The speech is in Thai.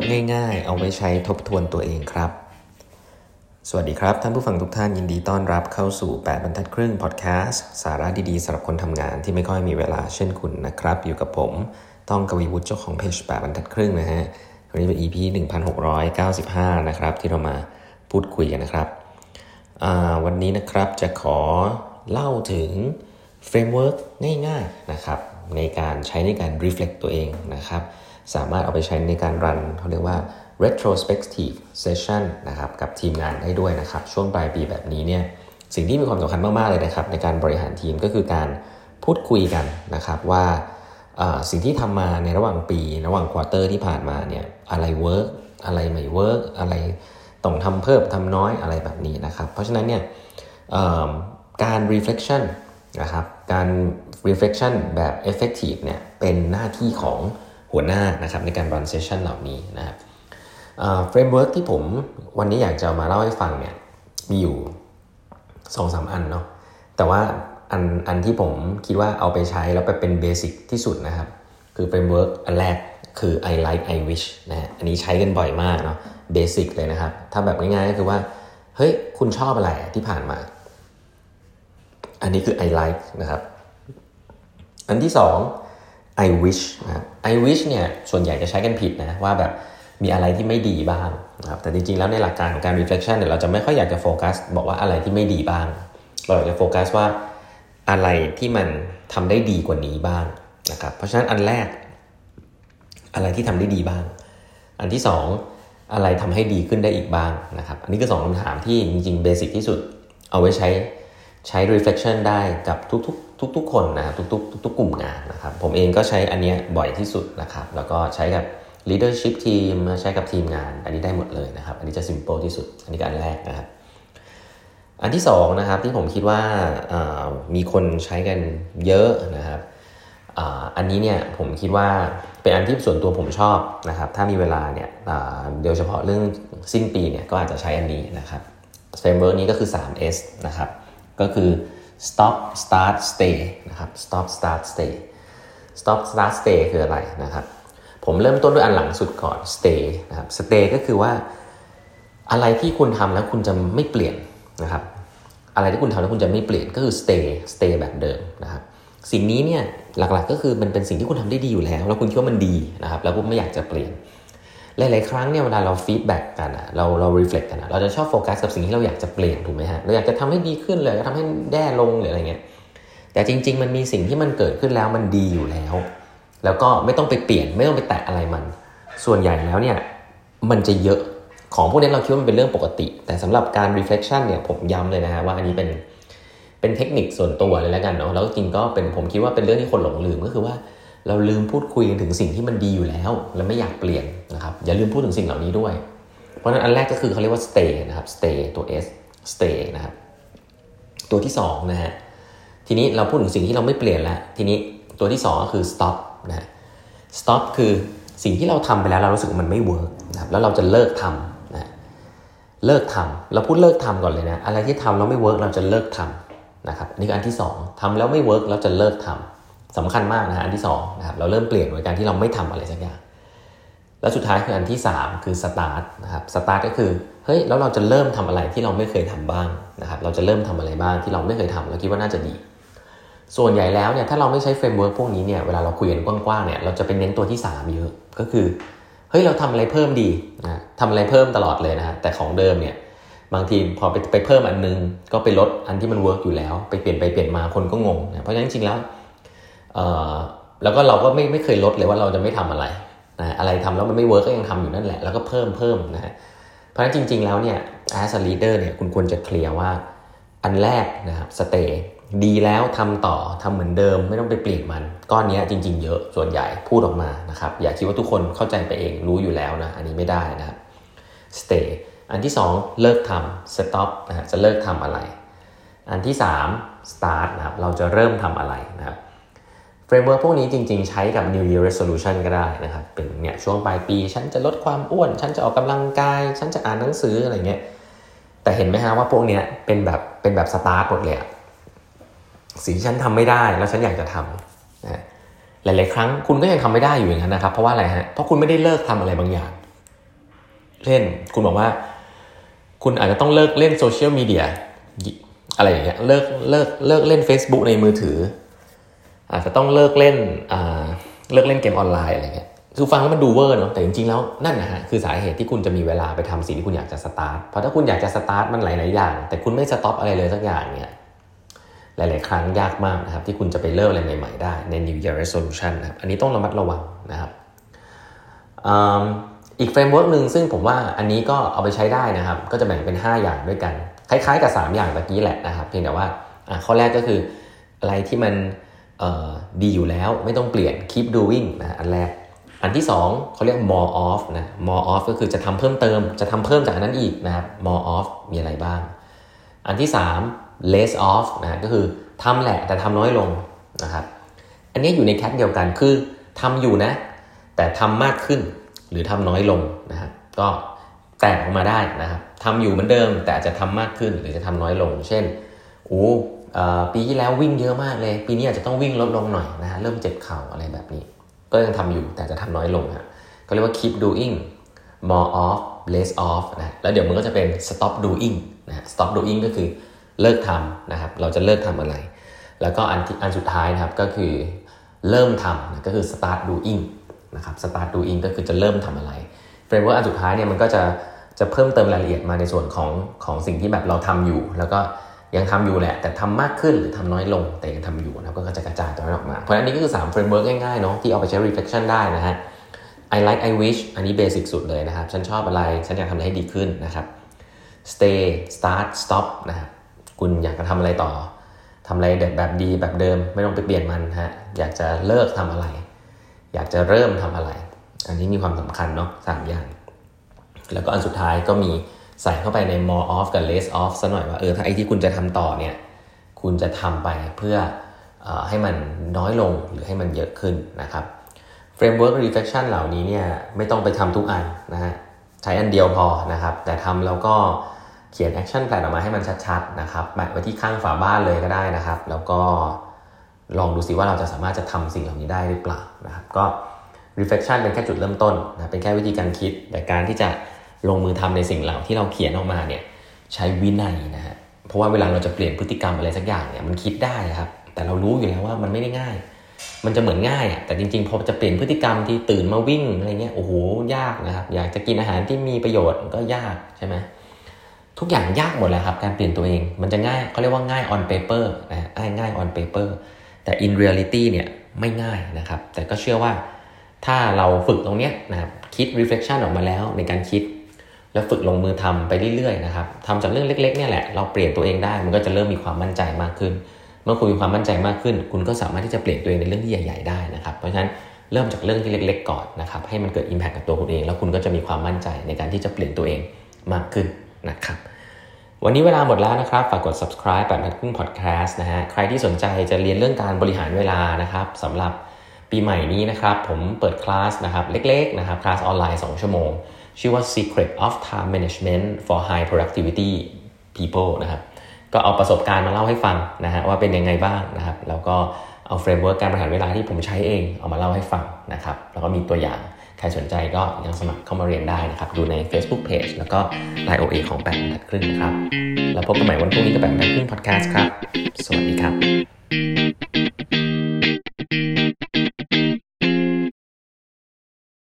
ร์กง่ายๆ เอาไว้ใช้ทบทวนตัวเองครับ สวัสดีครับ ท่านผู้ฟังทุกท่านยินดีต้อนรับเข้าสู่ 8 บรรทัดครึ่งพอดแคสต์สาระดีๆสำหรับคนทำงานที่ไม่ค่อยมีเวลาเช่นคุณนะครับ อยู่กับผม ต้องกวีวุฒิเจ้าของเพจ8บรรทัดครึ่งนะฮะวันนี้เป็น EP 1695 นะครับ ที่เรามาพูดคุยกันนะครับ วันนี้นะครับจะขอเล่าถึง framework ง่ายๆนะครับในการใช้ในการ reflect ตัวเองนะครับ สามารถเอาไปใช้ในการ run เขาเรียกว่า retrospective session นะครับกับทีมงานได้ด้วยนะครับ ช่วงปลายปีแบบนี้เนี่ยสิ่งที่มีความสำคัญมาก ๆ เลยนะครับ ในการบริหารทีมก็คือการพูดคุยกันนะครับว่าสิ่งที่ทำมาในระหว่างปีระหว่าง quarter ที่ผ่านมาเนี่ยอะไร work อะไรไม่ work อะไรต้องทำเพิ่มทำน้อยอะไรแบบนี้นะครับ เพราะฉะนั้นเนี่ยการ reflection นะครับการ reflection แบบ effective เนี่ยเป็นหน้าที่ของ หัวหน้านะครับในการ run session เหล่านี้นะครับ framework ที่ผมวันนี้อยากจะมาเล่าให้ฟังเนี่ยมีอยู่สองสามอันเนาะแต่ว่าอันอันที่ผมคิดว่าเอาไปใช้แล้วไปเป็น basic ที่สุดนะครับ คือ framework อันแรกคือ I like I wish นะฮะอันนี้ใช้กันบ่อยมากเนาะ basic เลยนะครับ ถ้าแบบง่ายๆก็คือว่า เฮ้ย คุณชอบอะไรที่ผ่านมา อันนี้คือ I like นะครับ อันที่สอง I wish นะครับ I wish เนี่ยส่วนใหญ่จะใช้กันผิดนะว่าแบบมีอะไรที่ไม่ดีบ้างนะครับแต่จริงๆ แล้วในหลักการของการ reflection เนี่ยเราจะไม่ค่อยอยากจะโฟกัสบอกว่าอะไรที่ไม่ดีบ้าง เราอยากจะโฟกัสว่าอะไรที่มันทำได้ดีกว่านี้บ้างนะครับเพราะฉะนั้นอันแรก อะไรที่ทำได้ดีบ้าง อันที่สองอะไรทำให้ดีขึ้นได้อีกบ้างนะครับอันนี้ก็สองคำถามที่จริงๆเบสิกที่สุด เอาไว้ใช้ใช้ reflection ได้กับทุกๆ ทุกๆ คนนะครับทุกๆทุกๆกลุ่มงานนะครับ ผมเองก็ใช้อันนี้บ่อยที่สุดนะครับ แล้วก็ใช้กับ leadership team ใช้กับทีมงาน อันนี้ได้หมดเลยนะครับ อันนี้จะ simple ที่สุด อันนี้ก็อันแรกนะครับ อันที่สองนะครับที่ผมคิดว่ามีคนใช้กันเยอะนะครับอันนี้เนี่ยผมคิดว่าเป็นอันที่ส่วนตัวผมชอบนะครับ ถ้ามีเวลาเนี่ยโดยเฉพาะเรื่องสิ้นปีเนี่ยก็อาจจะใช้อันนี้นะครับ framework นี้ก็คือ 3S นะครับ ก็คือ stop start stay นะครับ stop start stay stop start stay คืออะไรนะครับ ผมเริ่มต้นด้วยอันหลังสุดก่อน stay นะครับ stay ก็คือว่าอะไรที่คุณทำแล้วคุณจะไม่เปลี่ยนนะครับ อะไรที่คุณทำแล้วคุณจะไม่เปลี่ยนก็คือ stay stay แบบเดิมนะครับ สิ่งนี้เนี่ยหลักๆก็คือมันเป็นสิ่งที่คุณทำได้ดีอยู่แล้ว แล้วคุณคิดว่ามันดีนะครับ แล้วคุณไม่อยากจะเปลี่ยน หลายๆครั้งเนี่ยเวลาเรา feedback กันอะเราเรา reflect กันอะเราจะชอบโฟกัสกับสิ่งที่เราอยากจะเปลี่ยนถูกไหมฮะเราอยากจะทำให้ดีขึ้นเลยทำให้แย่ลงหรืออะไรเงี้ยแต่จริง ๆ มันมีสิ่งที่มันเกิดขึ้นแล้วมันดีอยู่แล้ว แล้วก็ไม่ต้องไปเปลี่ยนไม่ต้องไปแตะอะไรมัน ส่วนใหญ่แล้วเนี่ยมันจะเยอะของพวกนี้เราคิดว่ามันเป็นเรื่องปกติ แต่สำหรับการ reflection เนี่ยผมย้ำเลยนะฮะว่าอันนี้เป็นเป็นเทคนิคส่วนตัวเลยแล้วกันเนาะแล้วจริงก็เป็นผมคิดว่าเป็นเรื่องที่คนหลงลืมก็คือว่า เราลืมพูดคุยถึงสิ่งที่มันดีอยู่แล้ว และไม่อยากเปลี่ยนนะครับอย่าลืมพูดถึงสิ่งเหล่านี้ด้วย เพราะฉะนั้นอันแรกก็คือเขาเรียกว่า stay นะครับ stay ตัว s stay นะครับตัวที่2นะฮะทีนี้เราพูดถึงสิ่งที่เราไม่เปลี่ยนแล้วทีนี้ตัวที่2ก็คือ stop นะ stop คือสิ่งที่เราทำไปแล้วเรารู้สึกว่ามันไม่เวิร์กนะครับแล้วเราจะเลิกทำนะเลิกทำเราพูดเลิกทำก่อนเลยนะอะไรที่ทำแล้วไม่ work เราจะเลิกทำนะครับนี่คืออันที่ 2ทำแล้วไม่ work เราจะเลิกทำ สำคัญมากนะฮะอันที่2นะครับเราเริ่มเปลี่ยนโดยการที่เราไม่ทำอะไรสักอย่างแล้วสุดท้ายคืออันที่ 3 คือ start นะครับ start ก็คือเฮ้ยแล้วเราจะเริ่มทำอะไรที่เราไม่เคยทำบ้างนะครับเราจะเริ่มทำอะไรบ้างที่เราไม่เคยทำเราคิดว่าน่าจะดี ส่วนใหญ่แล้วเนี่ยถ้าเราไม่ใช้ framework พวกนี้เนี่ยเวลาเราคุยกันกว้างๆเนี่ยเราจะเป็นเน้นตัวที่ 3 เยอะก็คือเฮ้ยเราทำอะไรเพิ่มดีนะทำอะไรเพิ่มตลอดเลยนะฮะแต่ของเดิมเนี่ยบางทีพอไปไปเพิ่มอันนึง ก็ไปลดอันที่มัน work อยู่แล้ว ไปเปลี่ยนไปเปลี่ยนมาคนก็งงนะเพราะฉะนั้นจริงแล้ว แล้วก็เราก็ไม่ไม่เคยลดเลยว่าเราจะไม่ทำอะไรนะอะไรทำแล้วมันไม่ work ก็ยังทำอยู่นั่นแหละ แล้วก็เพิ่มเพิ่มนะฮะเพราะฉะนั้นจริง ๆ แล้วเนี่ย as a leader เนี่ยคุณควรจะ clear ว่าอันแรกนะครับ stay ดีแล้วทำต่อทำเหมือนเดิม ไม่ต้องไปเปลี่ยนมัน ก้อนนี้จริง ๆ เยอะส่วนใหญ่พูดออกมานะครับ อย่าคิดว่าทุกคนเข้าใจไปเองรู้อยู่แล้วนะอันนี้ไม่ได้นะครับ stay อันที่ 2 เลิกทำ stop นะฮะจะเลิกทำอะไร อันที่ 3 start นะครับเราจะเริ่มทำอะไรนะครับ framework พวกนี้จริง ๆ ใช้กับ New Year Resolution ก็ได้นะครับ เป็นเนี่ยช่วงปลายปี ฉันจะลดความอ้วน ฉันจะออกกำลังกาย ฉันจะอ่านหนังสืออะไรเงี้ย แต่เห็นไหมฮะว่าพวกเนี้ยเป็นแบบเป็นแบบสตาร์ทหมดเลยอะสิ่งที่ฉันทำไม่ได้แล้วฉันอยากจะทำนะหลาย ๆ ครั้งคุณก็ยังทำไม่ได้อยู่อย่างนั้นนะครับ เพราะว่าอะไรฮะ เพราะคุณไม่ได้เลิกทำอะไรบางอย่าง เช่น คุณบอกว่า คุณอาจจะต้องเลิกเล่น social media อะไรอย่างเงี้ย เลิกเลิกเลิกเล่น Facebook ในมือถือ อาจจะต้องเลิกเล่นเลิกเล่นเกมออนไลน์อะไรเงี้ยคือฟังแล้วมันดูเวอร์เนาะแต่จริงๆแล้วนั่นนะฮะคือสาเหตุที่คุณจะมีเวลาไปทำสิ่งที่คุณอยากจะสตาร์ทเพราะถ้าคุณอยากจะสตาร์ทมันหลายๆอย่าง แต่คุณไม่ stop อะไรเลยสักอย่างเนี่ยหลาย ๆ ครั้งยากมากนะครับ ที่คุณจะไปเริ่มอะไรใหม่ ๆ ได้ใน New Year Resolution นะครับอันนี้ต้องระมัดระวังนะครับอีก framework หนึ่งซึ่งผมว่าอันนี้ก็เอาไปใช้ได้นะครับ ก็จะแบ่งเป็น 5 อย่างด้วยกัน คล้าย ๆ กับ 3 อย่างตะกี้แหละนะครับ เพียงแต่ว่าข้อแรกก็คืออะไรที่มัน ดีอยู่แล้วไม่ต้องเปลี่ยน keep doing นะอันแรก อันที่2เขาเรียก more of นะ more of ก็คือจะทำเพิ่มเติม จะทำเพิ่มจากนั้นอีกนะครับ more of มีอะไรบ้าง อันที่ 3 less of นะก็คือทำแหละแต่ทำน้อยลงนะครับ อันนี้อยู่ในแคทเดียวกันคือทำอยู่นะ แต่ทำมากขึ้นหรือทำน้อยลงนะครับก็แตกออกมาได้นะครับทำอยู่เหมือนเดิม แต่จะทำมากขึ้นหรือจะทำน้อยลง เช่นโอ้ ปีที่แล้ววิ่งเยอะมากเลย ปีนี้อาจจะต้องวิ่งลดลงหน่อยนะฮะเริ่มเจ็บเข่าอะไรแบบนี้ ก็ยังทำอยู่แต่จะทำน้อยลงฮะก็เรียกว่า keep doing more of less of นะแล้วเดี๋ยวมันก็จะเป็น stop doing นะ stop doing ก็คือเลิกทำนะครับ เราจะเลิกทำอะไร แล้วก็อันอันสุดท้ายนะครับก็คือเริ่มทำนะก็คือ start doing นะครับ start doing ก็คือจะเริ่มทำอะไร framework อันสุดท้ายเนี่ยมันก็จะจะเพิ่มเติมรายละเอียดมาในส่วนของของสิ่งที่แบบเราทำอยู่ แล้วก็ ยังทำอยู่แหละ แต่ทำมากขึ้นหรือทำน้อยลง แต่ยังทำอยู่นะก็จะกระจายตัวนั้นออกมา เพราะฉะนั้นนี่ก็คือ3 framework ง่ายๆเนาะที่เอาไปใช้ reflection ได้นะฮะ I like I wish อันนี้เบสิกสุดเลยนะครับ ฉันชอบอะไร ฉันอยากทำอะไรให้ดีขึ้นนะครับ stay start stop นะครับคุณอยากจะทำอะไรต่อทำอะไรแบบดีแบบเดิม ไม่ต้องไปเปลี่ยนมันฮะอยากจะเลิกทำอะไร อยากจะเริ่มทำอะไร อันนี้มีความสำคัญเนาะสามอย่าง แล้วก็อันสุดท้ายก็มี ใส่เข้าไปใน more off กับ less off ซะหน่อยว่าเออถ้าไอที่คุณจะทำต่อเนี่ยคุณจะทำไปเพื่ออให้มันน้อยลงหรือให้มันเยอะขึ้นนะครับ framework reflection เหล่านี้เนี่ยไม่ต้องไปทำทุกอันนะฮะใช้อันเดียวพอนะครับ แต่ทำแล้วก็เขียน action plan ออกมาให้มันชัดๆนะครับแปะไว้ที่ข้างฝาบ้านเลยก็ได้นะครับ แล้วก็ลองดูสิว่าเราจะสามารถจะทำสิ่งเหล่านี้ได้หรือเปล่านะครับก็ reflection เป็นแค่จุดเริ่มต้นนะเป็นแค่วิธีการคิด แต่การที่จะ ลงมือทำในสิ่งเหล่าที่เราเขียนออกมาเนี่ยใช้วินัยนะฮะเพราะว่าเวลาเราจะเปลี่ยนพฤติกรรมอะไรสักอย่างเนี่ยมันคิดได้ครับ แต่เรารู้อยู่แล้วว่ามันไม่ได้ง่าย มันจะเหมือนง่ายอะแต่จริงๆพอจะเปลี่ยนพฤติกรรมที่ตื่นมาวิ่งอะไรเงี้ยโอ้โหยากนะครับ อยากจะกินอาหารที่มีประโยชน์ก็ยากใช่ไหมทุกอย่างยากหมดเลยครับ การเปลี่ยนตัวเองมันจะง่ายเขาเรียกว่าง่าย on paper นะง่ายง่าย on paper แต่ in reality เนี่ยไม่ง่ายนะครับ แต่ก็เชื่อว่าถ้าเราฝึกตรงเนี้ยนะครับคิด reflection ออกมาแล้วในการคิด แล้วฝึกลงมือทำไปเรื่อยๆนะครับทำจากเรื่องเล็กๆเนี่ยแหละเราเปลี่ยนตัวเองได้มันก็จะเริ่มมีความมั่นใจมากขึ้น เมื่อคุณมีความมั่นใจมากขึ้น คุณก็สามารถที่จะเปลี่ยนตัวเองในเรื่องที่ใหญ่ ๆได้นะครับ เพราะฉะนั้นเริ่มจากเรื่องที่เล็ก ๆ ก่อนนะครับให้มันเกิด Impact กับตัวคุณเอง แล้วคุณก็จะมีความมั่นใจในการที่จะเปลี่ยนตัวเองมากขึ้นนะครับวันนี้เวลาหมดแล้วนะครับ ฝากกด subscribe แบบนักพึ่ง podcast นะฮะ ใครที่สนใจจะเรียนเรื่องการบริหารเวลานะครับสำหรับปีใหม่นี้นะครับ ผมเปิดคลาสนะครับ เล็กๆนะครับ คลาสออนไลน์ 2 ชั่วโมง ชื่อว่า Secret of Time Management for High Productivity People นะครับก็เอาประสบการณ์มาเล่าให้ฟังนะฮะว่าเป็นยังไงบ้างนะครับ แล้วก็เอา framework การบริหารเวลาที่ผมใช้เองเอามาเล่าให้ฟังนะครับ แล้วก็มีตัวอย่างใครสนใจก็ยังสมัครเข้ามาเรียนได้นะครับ ดูใน Facebook Page แล้วก็ Line OA ของแปดบรรทัดครึ่งนะครับ แล้วพบกันใหม่วันพรุ่งนี้กับแปดบรรทัดครึ่งพอดแคสต์ครับ สวัสดีครับ